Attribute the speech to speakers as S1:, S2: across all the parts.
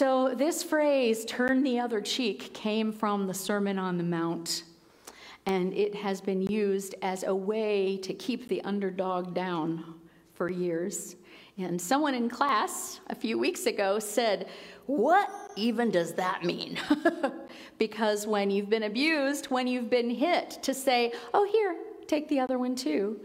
S1: So, this phrase, turn the other cheek, came from the Sermon on the Mount. And it has been used as a way to keep the underdog down for years. And someone in class a few weeks ago said, What even does that mean? because when you've been abused, when you've been hit, to say, Oh, here, take the other one too,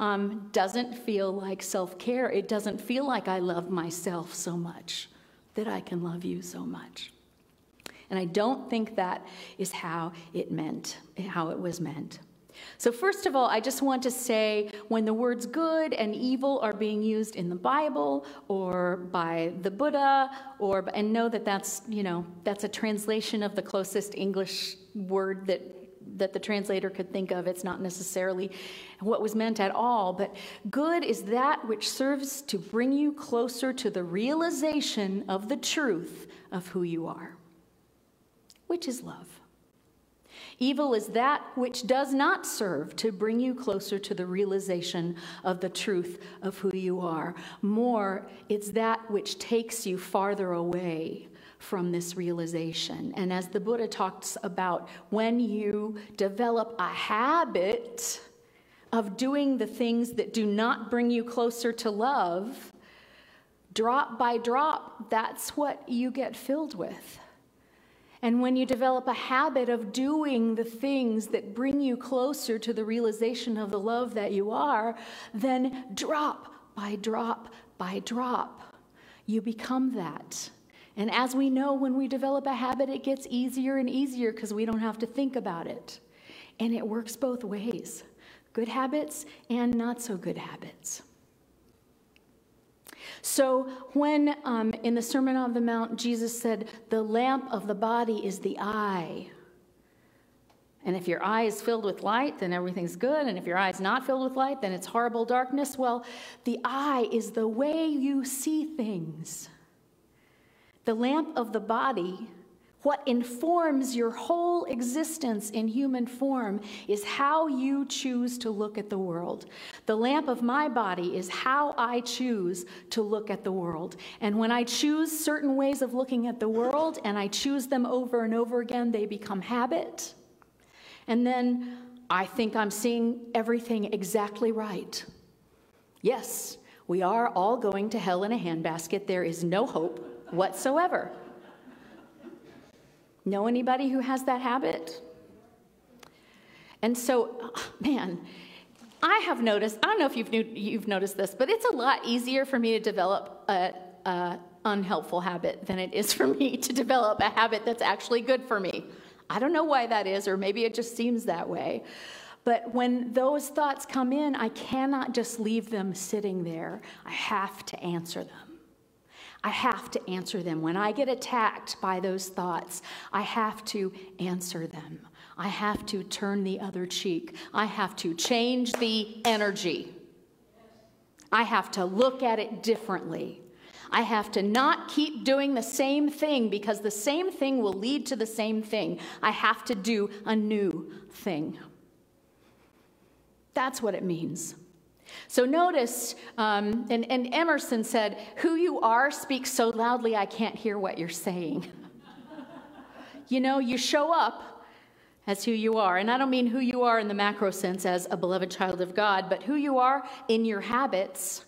S1: um, doesn't feel like self care. It doesn't feel like I love myself so much that I can love you so much. And I don't think that is how it meant, how it was meant. So, first of all, I just want to say when the words good and evil are being used in the Bible or by the Buddha, or, and know that that's, you know, that's a translation of the closest English word that, that the translator could think of. It's not necessarily what was meant at all, but good is that which serves to bring you closer to the realization of the truth of who you are, which is love. Evil is that which does not serve to bring you closer to the realization of the truth of who you are. More, it's that which takes you farther away from this realization. And as the Buddha talks about, when you develop a habit of doing the things that do not bring you closer to love, drop by drop, that's what you get filled with. And when you develop a habit of doing the things that bring you closer to the realization of the love that you are, then drop by drop by drop, you become that. And as we know, when we develop a habit, it gets easier and easier because we don't have to think about it. And it works both ways good habits and not so good habits. So, when um, in the Sermon on the Mount, Jesus said, The lamp of the body is the eye. And if your eye is filled with light, then everything's good. And if your eye is not filled with light, then it's horrible darkness. Well, the eye is the way you see things. The lamp of the body what informs your whole existence in human form is how you choose to look at the world. The lamp of my body is how I choose to look at the world. And when I choose certain ways of looking at the world and I choose them over and over again, they become habit. And then I think I'm seeing everything exactly right. Yes, we are all going to hell in a handbasket. There is no hope whatsoever. Know anybody who has that habit? And so, man, I have noticed, I don't know if you've, you've noticed this, but it's a lot easier for me to develop a, a unhelpful habit than it is for me to develop a habit that's actually good for me. I don't know why that is, or maybe it just seems that way. But when those thoughts come in, I cannot just leave them sitting there. I have to answer them. I have to answer them. When I get attacked by those thoughts, I have to answer them. I have to turn the other cheek. I have to change the energy. I have to look at it differently. I have to not keep doing the same thing because the same thing will lead to the same thing. I have to do a new thing. That's what it means. So notice, um, and, and Emerson said, Who you are speaks so loudly I can't hear what you're saying. you know, you show up as who you are. And I don't mean who you are in the macro sense as a beloved child of God, but who you are in your habits.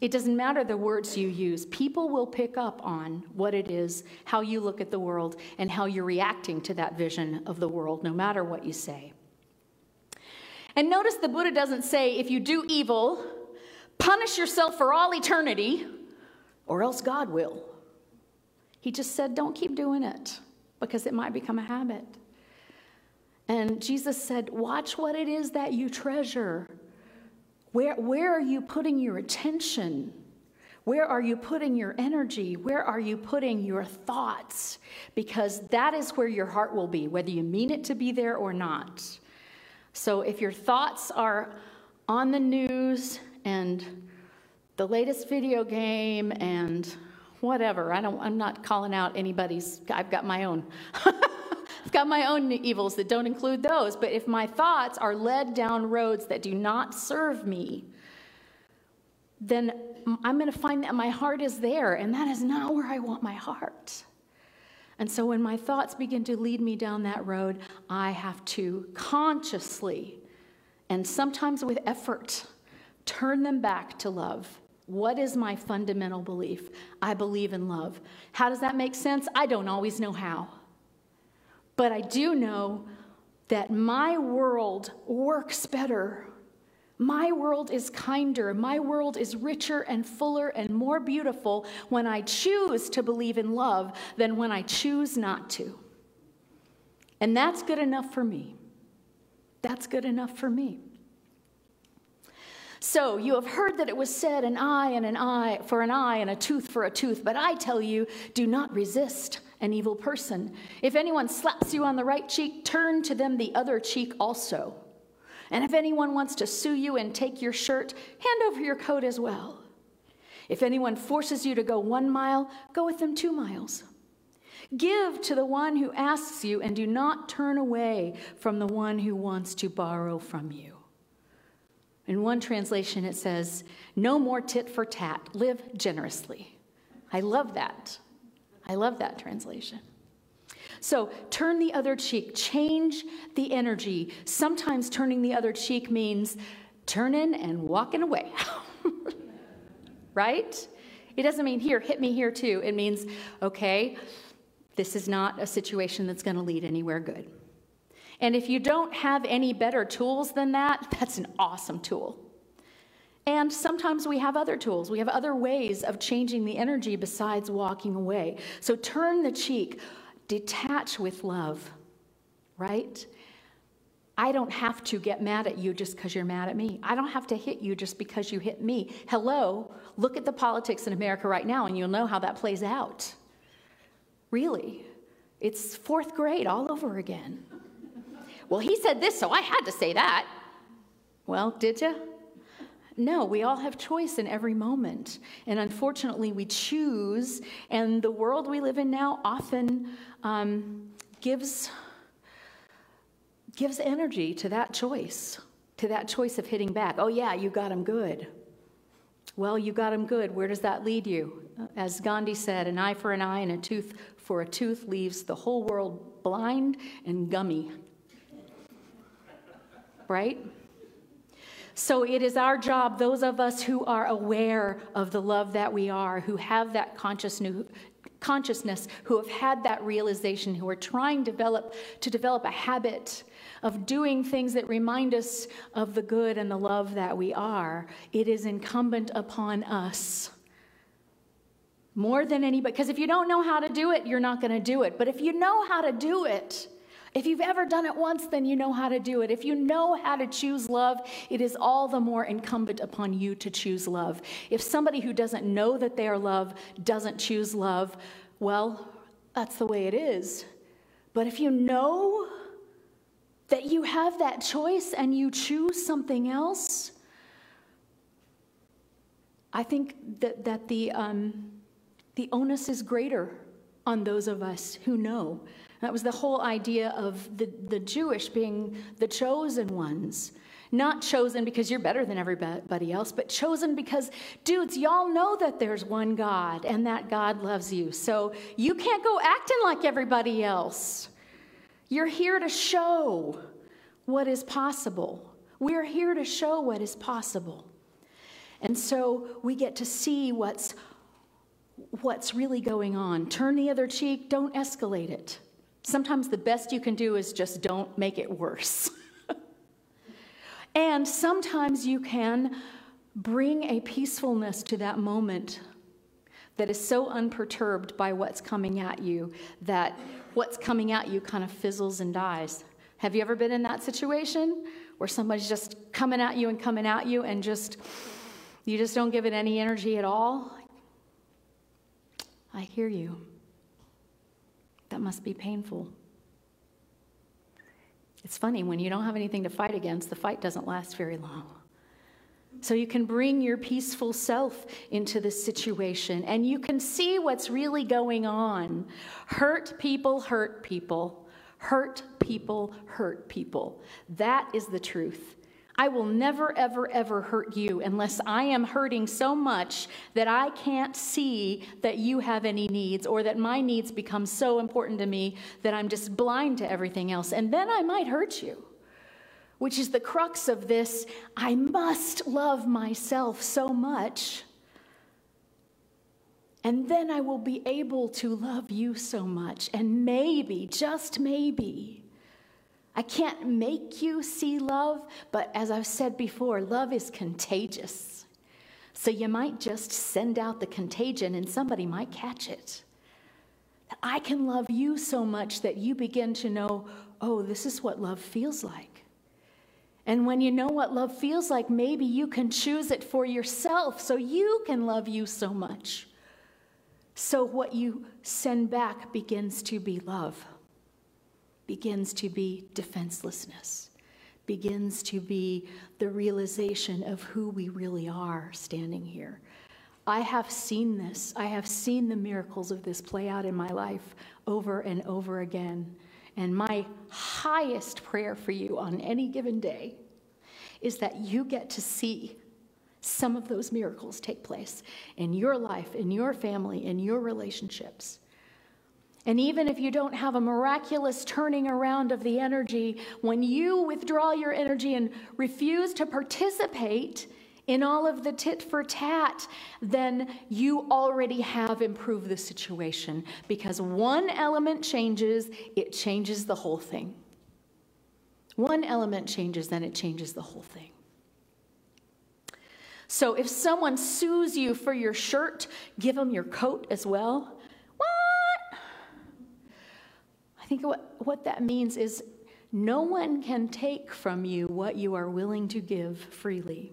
S1: It doesn't matter the words you use. People will pick up on what it is, how you look at the world, and how you're reacting to that vision of the world, no matter what you say. And notice the Buddha doesn't say, if you do evil, punish yourself for all eternity, or else God will. He just said, don't keep doing it because it might become a habit. And Jesus said, watch what it is that you treasure. Where, where are you putting your attention? Where are you putting your energy? Where are you putting your thoughts? Because that is where your heart will be, whether you mean it to be there or not. So if your thoughts are on the news and the latest video game and whatever, I don't, I'm not calling out anybody's, I've got my own. I've got my own evils that don't include those. But if my thoughts are led down roads that do not serve me, then I'm going to find that my heart is there, and that is not where I want my heart. And so when my thoughts begin to lead me down that road, I have to consciously and sometimes with effort turn them back to love. What is my fundamental belief? I believe in love. How does that make sense? I don't always know how. But I do know that my world works better my world is kinder, my world is richer and fuller and more beautiful when I choose to believe in love than when I choose not to. And that's good enough for me. That's good enough for me. So you have heard that it was said, an eye and an eye for an eye and a tooth for a tooth. But I tell you, do not resist an evil person. If anyone slaps you on the right cheek, turn to them the other cheek also. And if anyone wants to sue you and take your shirt, hand over your coat as well. If anyone forces you to go one mile, go with them two miles. Give to the one who asks you, and do not turn away from the one who wants to borrow from you. In one translation, it says, No more tit for tat, live generously. I love that. I love that translation. So turn the other cheek, change the energy. Sometimes turning the other cheek means turning and walking away. right? It doesn't mean here, hit me here too. It means, okay, this is not a situation that's going to lead anywhere good. And if you don't have any better tools than that, that's an awesome tool. And sometimes we have other tools. We have other ways of changing the energy besides walking away. So turn the cheek detach with love, right? I don't have to get mad at you just because you're mad at me. I don't have to hit you just because you hit me. Hello, look at the politics in America right now and you'll know how that plays out. Really. It's fourth grade all over again. Well, he said this, so I had to say that. Well, did you? No, we all have choice in every moment. And unfortunately, we choose, and the world we live in now often um, gives, gives energy to that choice, to that choice of hitting back. Oh, yeah, you got him good. Well, you got him good. Where does that lead you? As Gandhi said, an eye for an eye and a tooth for a tooth leaves the whole world blind and gummy. Right? So it is our job, those of us who are aware of the love that we are, who have that consciousness, consciousness who have had that realization, who are trying develop, to develop a habit of doing things that remind us of the good and the love that we are, it is incumbent upon us. More than anybody, because if you don't know how to do it, you're not going to do it. But if you know how to do it, if you've ever done it once, then you know how to do it. If you know how to choose love, it is all the more incumbent upon you to choose love. If somebody who doesn't know that they are love doesn't choose love, well, that's the way it is. But if you know that you have that choice and you choose something else, I think that, that the, um, the onus is greater on those of us who know that was the whole idea of the, the Jewish being the chosen ones. Not chosen because you're better than everybody else, but chosen because, dudes, y'all know that there's one God and that God loves you. So you can't go acting like everybody else. You're here to show what is possible. We're here to show what is possible. And so we get to see what's, what's really going on. Turn the other cheek, don't escalate it. Sometimes the best you can do is just don't make it worse. and sometimes you can bring a peacefulness to that moment that is so unperturbed by what's coming at you that what's coming at you kind of fizzles and dies. Have you ever been in that situation where somebody's just coming at you and coming at you and just you just don't give it any energy at all? I hear you. That must be painful. It's funny, when you don't have anything to fight against, the fight doesn't last very long. So you can bring your peaceful self into this situation and you can see what's really going on. Hurt people hurt people. Hurt people hurt people. That is the truth. I will never, ever, ever hurt you unless I am hurting so much that I can't see that you have any needs or that my needs become so important to me that I'm just blind to everything else. And then I might hurt you, which is the crux of this. I must love myself so much. And then I will be able to love you so much. And maybe, just maybe, I can't make you see love, but as I've said before, love is contagious. So you might just send out the contagion and somebody might catch it. I can love you so much that you begin to know, oh, this is what love feels like. And when you know what love feels like, maybe you can choose it for yourself so you can love you so much. So what you send back begins to be love begins to be defenselessness, begins to be the realization of who we really are standing here. I have seen this. I have seen the miracles of this play out in my life over and over again. And my highest prayer for you on any given day is that you get to see some of those miracles take place in your life, in your family, in your relationships. And even if you don't have a miraculous turning around of the energy, when you withdraw your energy and refuse to participate in all of the tit for tat, then you already have improved the situation. Because one element changes, it changes the whole thing. One element changes, then it changes the whole thing. So if someone sues you for your shirt, give them your coat as well. Think what, what that means is no one can take from you what you are willing to give freely.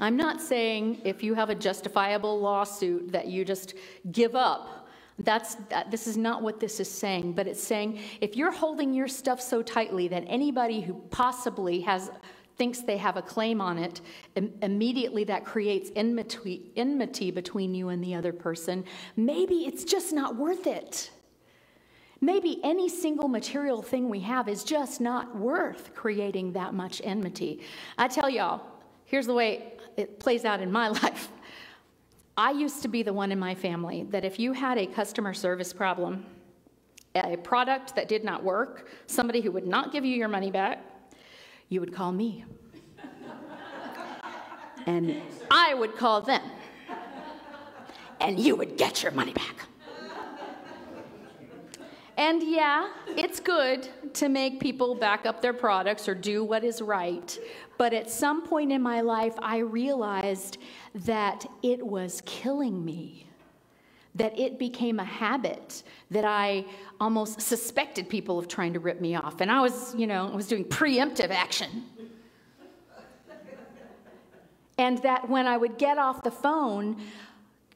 S1: I'm not saying if you have a justifiable lawsuit that you just give up. That's that, this is not what this is saying, but it's saying if you're holding your stuff so tightly that anybody who possibly has thinks they have a claim on it, Im- immediately that creates enmity, enmity between you and the other person. Maybe it's just not worth it. Maybe any single material thing we have is just not worth creating that much enmity. I tell y'all, here's the way it plays out in my life. I used to be the one in my family that if you had a customer service problem, a product that did not work, somebody who would not give you your money back, you would call me. and I would call them. And you would get your money back. And yeah, it's good to make people back up their products or do what is right. But at some point in my life, I realized that it was killing me, that it became a habit, that I almost suspected people of trying to rip me off. And I was, you know, I was doing preemptive action. and that when I would get off the phone,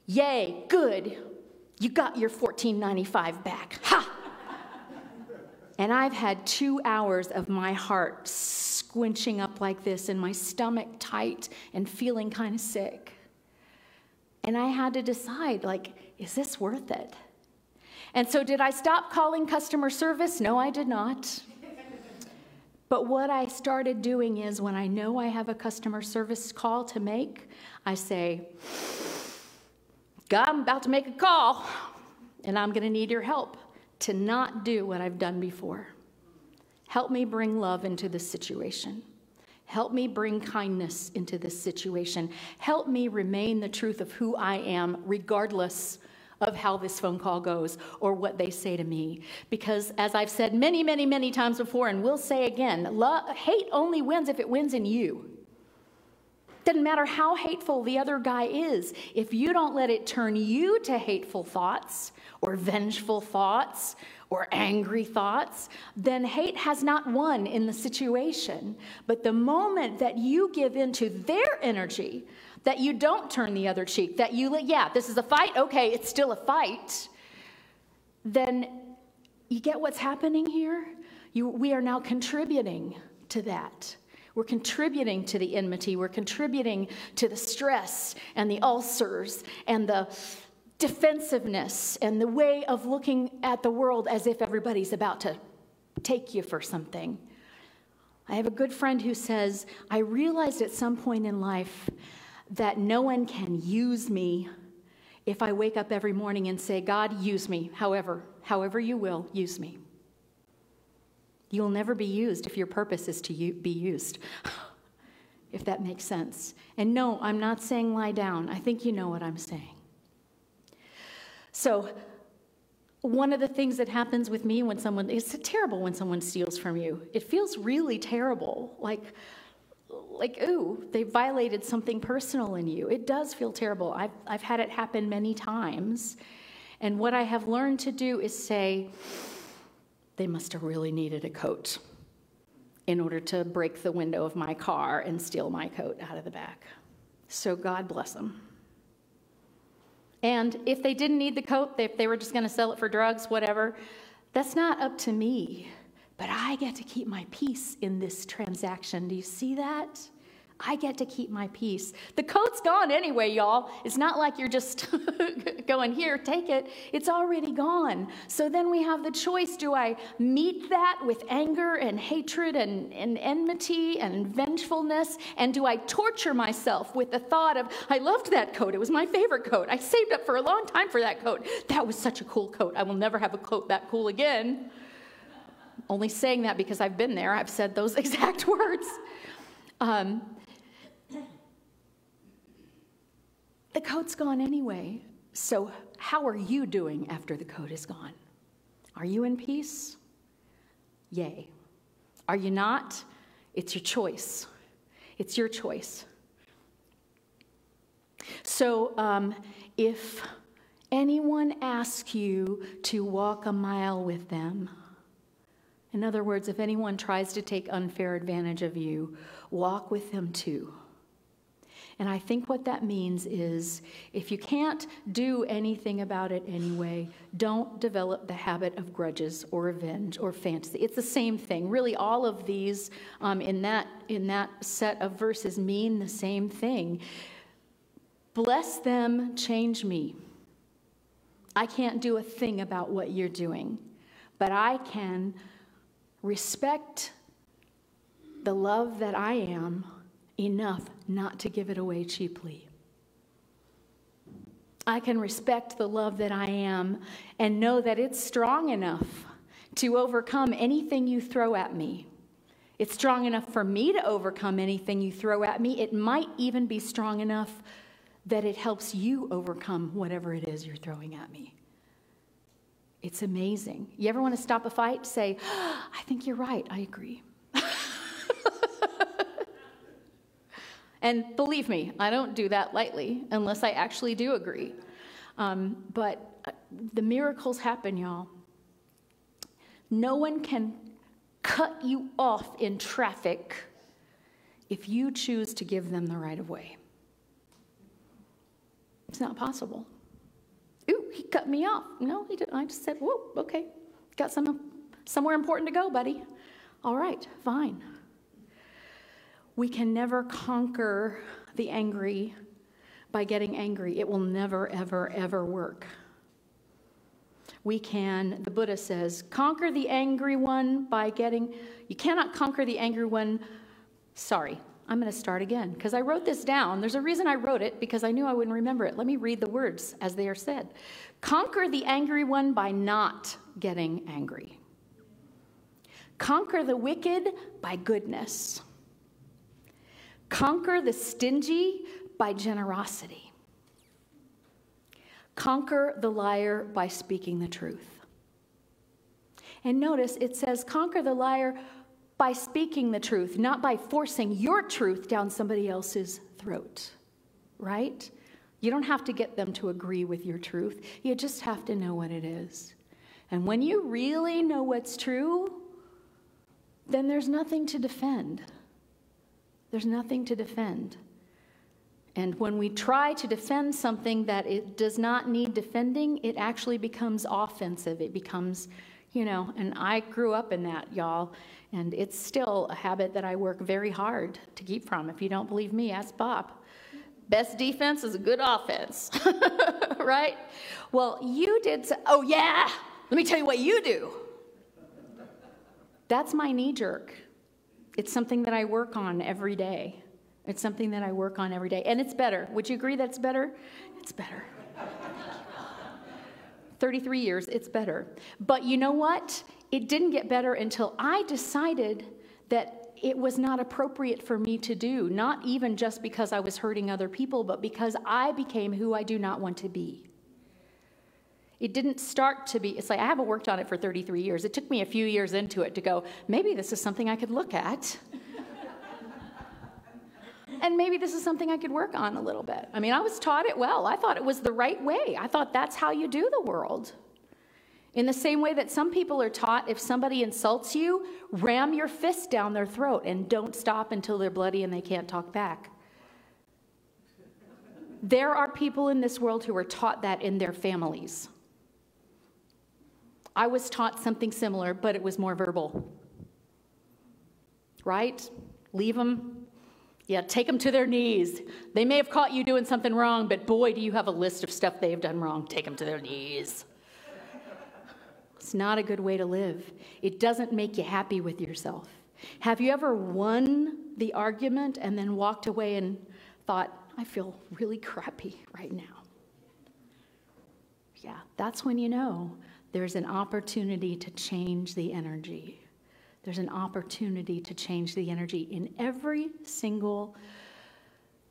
S1: yay, good, you got your 14.95 back. Ha! And I've had two hours of my heart squinching up like this and my stomach tight and feeling kind of sick. And I had to decide, like, is this worth it? And so, did I stop calling customer service? No, I did not. But what I started doing is when I know I have a customer service call to make, I say, God, I'm about to make a call, and I'm going to need your help to not do what I've done before. Help me bring love into this situation. Help me bring kindness into this situation. Help me remain the truth of who I am, regardless of how this phone call goes or what they say to me. Because, as I've said many, many, many times before, and will say again, love, hate only wins if it wins in you. It doesn't matter how hateful the other guy is, if you don't let it turn you to hateful thoughts or vengeful thoughts or angry thoughts, then hate has not won in the situation. But the moment that you give into their energy, that you don't turn the other cheek, that you, yeah, this is a fight, okay, it's still a fight, then you get what's happening here? You, we are now contributing to that. We're contributing to the enmity. We're contributing to the stress and the ulcers and the defensiveness and the way of looking at the world as if everybody's about to take you for something. I have a good friend who says, I realized at some point in life that no one can use me if I wake up every morning and say, God, use me, however, however you will, use me. You'll never be used if your purpose is to be used, if that makes sense. And no, I'm not saying lie down. I think you know what I'm saying. So, one of the things that happens with me when someone it's terrible when someone steals from you it feels really terrible like like ooh they violated something personal in you it does feel terrible i've, I've had it happen many times and what i have learned to do is say they must have really needed a coat in order to break the window of my car and steal my coat out of the back so god bless them and if they didn't need the coat, if they were just going to sell it for drugs, whatever, that's not up to me. But I get to keep my peace in this transaction. Do you see that? I get to keep my peace. The coat's gone anyway, y'all. It's not like you're just going, here, take it. It's already gone. So then we have the choice do I meet that with anger and hatred and, and enmity and vengefulness? And do I torture myself with the thought of, I loved that coat. It was my favorite coat. I saved up for a long time for that coat. That was such a cool coat. I will never have a coat that cool again. Only saying that because I've been there. I've said those exact words. Um, The coat's gone anyway. So, how are you doing after the coat is gone? Are you in peace? Yay. Are you not? It's your choice. It's your choice. So, um, if anyone asks you to walk a mile with them, in other words, if anyone tries to take unfair advantage of you, walk with them too. And I think what that means is if you can't do anything about it anyway, don't develop the habit of grudges or revenge or fantasy. It's the same thing. Really, all of these um, in, that, in that set of verses mean the same thing. Bless them, change me. I can't do a thing about what you're doing, but I can respect the love that I am enough not to give it away cheaply. I can respect the love that I am and know that it's strong enough to overcome anything you throw at me. It's strong enough for me to overcome anything you throw at me. It might even be strong enough that it helps you overcome whatever it is you're throwing at me. It's amazing. You ever want to stop a fight? Say, oh, I think you're right. I agree. And believe me, I don't do that lightly unless I actually do agree. Um, but uh, the miracles happen, y'all. No one can cut you off in traffic if you choose to give them the right of way. It's not possible. Ooh, he cut me off. No, he didn't. I just said, whoa, okay. Got some, somewhere important to go, buddy. All right, fine. We can never conquer the angry by getting angry. It will never, ever, ever work. We can, the Buddha says, conquer the angry one by getting, you cannot conquer the angry one. Sorry, I'm going to start again because I wrote this down. There's a reason I wrote it because I knew I wouldn't remember it. Let me read the words as they are said. Conquer the angry one by not getting angry. Conquer the wicked by goodness. Conquer the stingy by generosity. Conquer the liar by speaking the truth. And notice it says, conquer the liar by speaking the truth, not by forcing your truth down somebody else's throat, right? You don't have to get them to agree with your truth. You just have to know what it is. And when you really know what's true, then there's nothing to defend. There's nothing to defend. And when we try to defend something that it does not need defending, it actually becomes offensive. It becomes, you know, and I grew up in that, y'all. And it's still a habit that I work very hard to keep from. If you don't believe me, ask Bob. Best defense is a good offense, right? Well, you did, so, oh yeah, let me tell you what you do. That's my knee jerk. It's something that I work on every day. It's something that I work on every day. And it's better. Would you agree that's better? It's better. 33 years, it's better. But you know what? It didn't get better until I decided that it was not appropriate for me to do, not even just because I was hurting other people, but because I became who I do not want to be. It didn't start to be, it's like I haven't worked on it for 33 years. It took me a few years into it to go, maybe this is something I could look at. and maybe this is something I could work on a little bit. I mean, I was taught it well. I thought it was the right way. I thought that's how you do the world. In the same way that some people are taught if somebody insults you, ram your fist down their throat and don't stop until they're bloody and they can't talk back. There are people in this world who are taught that in their families. I was taught something similar, but it was more verbal. Right? Leave them. Yeah, take them to their knees. They may have caught you doing something wrong, but boy, do you have a list of stuff they have done wrong. Take them to their knees. It's not a good way to live. It doesn't make you happy with yourself. Have you ever won the argument and then walked away and thought, I feel really crappy right now? Yeah, that's when you know there's an opportunity to change the energy. There's an opportunity to change the energy in every single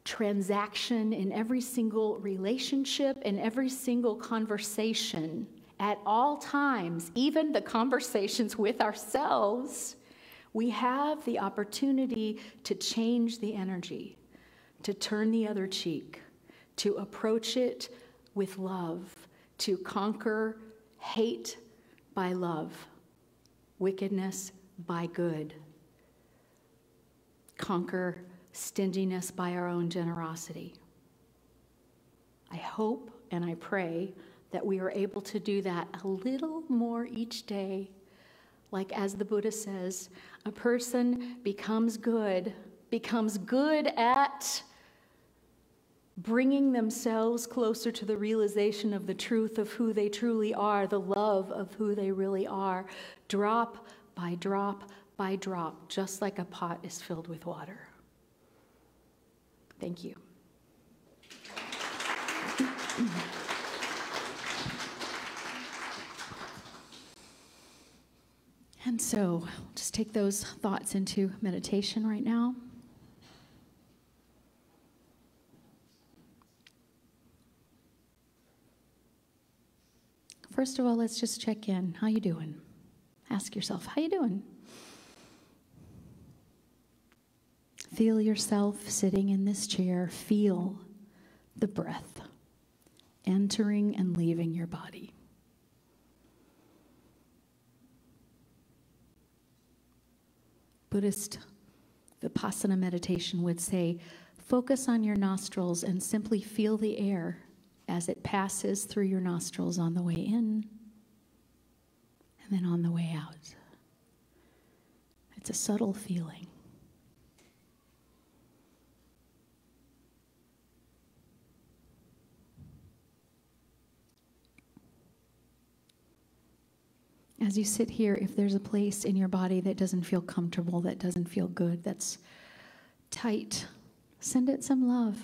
S1: transaction, in every single relationship, in every single conversation, at all times, even the conversations with ourselves. We have the opportunity to change the energy, to turn the other cheek, to approach it with love, to conquer hate by love, wickedness by good, conquer stinginess by our own generosity. I hope and I pray that we are able to do that a little more each day. Like as the Buddha says, a person becomes good, becomes good at bringing themselves closer to the realization of the truth of who they truly are, the love of who they really are, drop by drop by drop, just like a pot is filled with water. Thank you. And so, just take those thoughts into meditation right now. First of all, let's just check in. How you doing? Ask yourself, how you doing? Feel yourself sitting in this chair. Feel the breath entering and leaving your body. Buddhist Vipassana meditation would say focus on your nostrils and simply feel the air as it passes through your nostrils on the way in and then on the way out. It's a subtle feeling. As you sit here, if there's a place in your body that doesn't feel comfortable, that doesn't feel good, that's tight, send it some love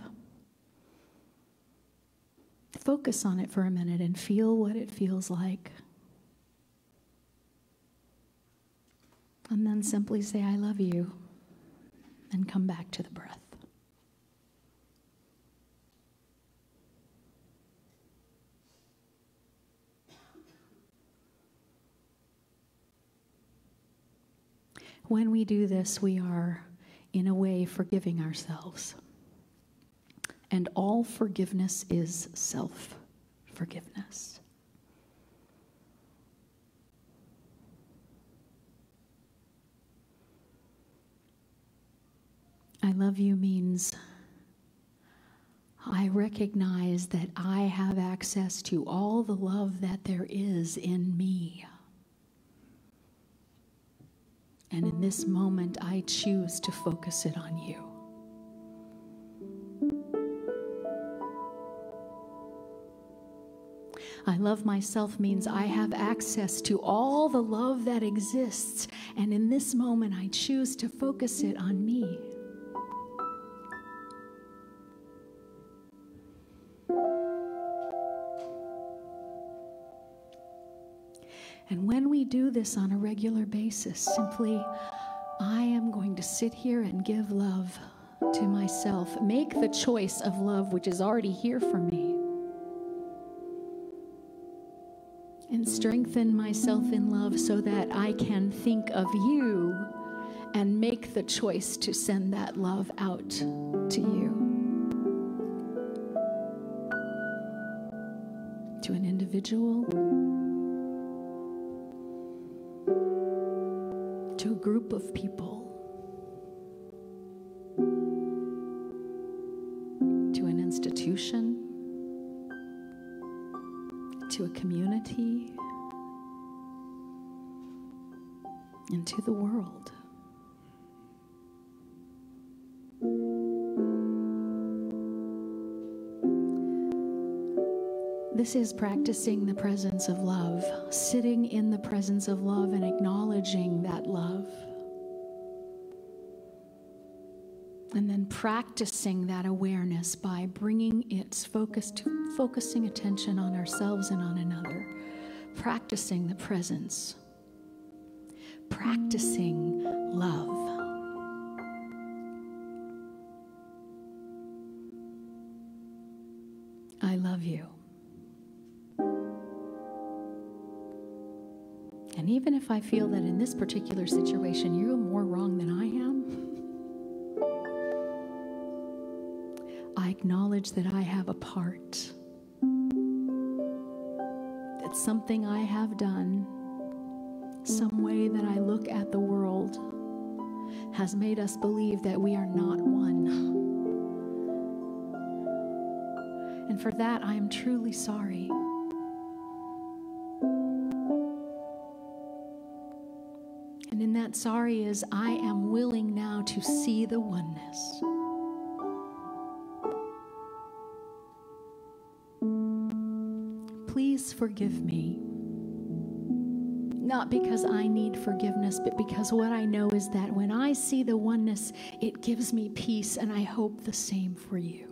S1: focus on it for a minute and feel what it feels like. And then simply say, I love you, and come back to the breath. When we do this, we are, in a way, forgiving ourselves and all forgiveness is self forgiveness. I love you means I recognize that I have access to all the love that there is in me. And in this moment, I choose to focus it on you. I love myself means I have access to all the love that exists, and in this moment, I choose to focus it on me. And when we do this on a regular basis, simply, I am going to sit here and give love to myself. Make the choice of love which is already here for me. And strengthen myself in love so that I can think of you and make the choice to send that love out to you. To an individual to a group of people, to a community, and to the world. This is practicing the presence of love, sitting in the presence of love and acknowledging that love. And then practicing that awareness by bringing its focus to focusing attention on ourselves and on another. Practicing the presence. Practicing love. I love you. And even if I feel that in this particular situation you're more wrong than I acknowledge that I have a part. That something I have done, some way that I look at the world, has made us believe that we are not one. And for that, I am truly sorry. And in that sorry is I am willing now to see the oneness. Forgive me. Not because I need forgiveness, but because what I know is that when I see the oneness, it gives me peace, and I hope the same for you.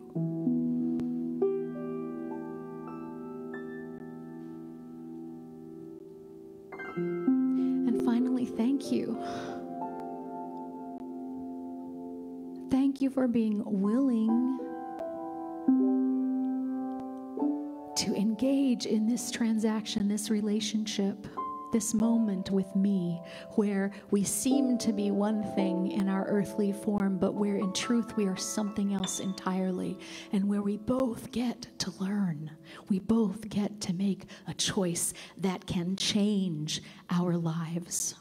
S1: And finally, thank you. Thank you for being willing to engage in this transaction, this relationship, this moment with me, where we seem to be one thing in our earthly form, but where in truth we are something else entirely, and where we both get to learn. We both get to make a choice that can change our lives.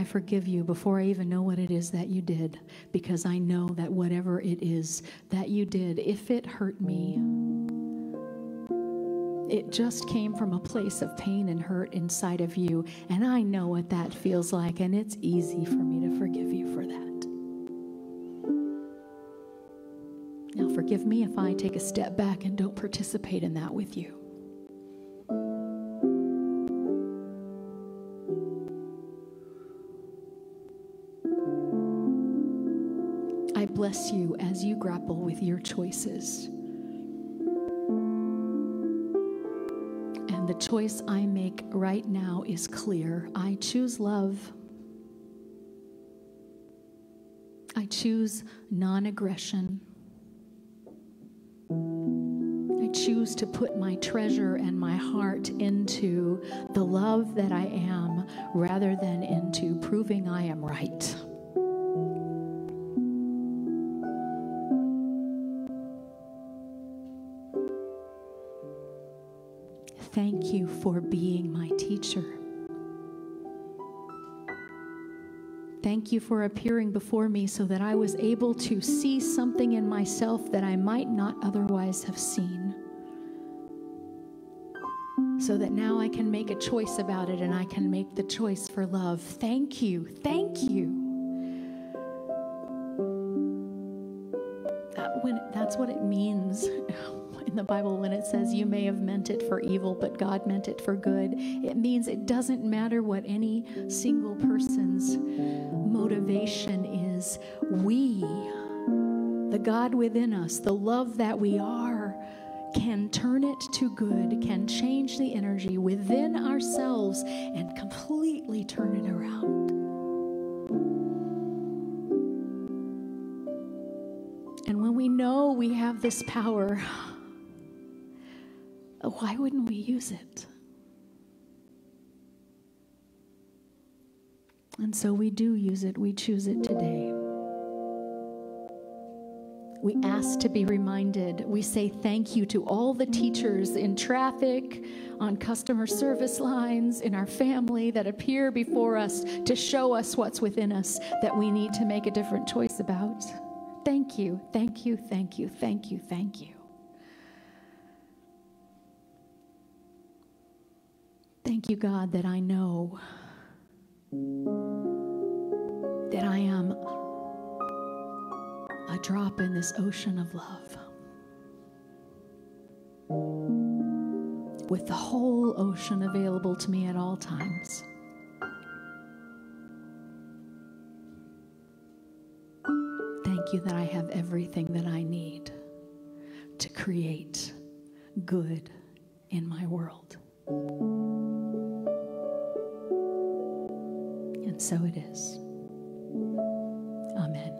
S1: I forgive you before I even know what it is that you did, because I know that whatever it is that you did, if it hurt me, it just came from a place of pain and hurt inside of you. And I know what that feels like, and it's easy for me to forgive you for that. Now, forgive me if I take a step back and don't participate in that with you. Bless you as you grapple with your choices. And the choice I make right now is clear. I choose love. I choose non aggression. I choose to put my treasure and my heart into the love that I am rather than into proving I am right. For appearing before me so that I was able to see something in myself that I might not otherwise have seen. so that now I can make a choice about it and I can make the choice for love. Thank you. Thank you. That, when, that's what it means in the Bible when it says you may have meant it for evil, but God meant it for good. It means it doesn't matter what any single person's motivation is. We, the God within us, the love that we are, can turn it to good, can change the energy within ourselves and completely turn it around. And when we know we have this power, why wouldn't we use it? And so we do use it, we choose it today. We ask to be reminded. We say thank you to all the teachers in traffic, on customer service lines, in our family that appear before us to show us what's within us that we need to make a different choice about. Thank you, thank you, thank you, thank you, thank you. Thank you, God, that I know that I am a drop in this ocean of love. With the whole ocean available to me at all times. Thank you that I have everything that I need to create good in my world. And so it is. Amen.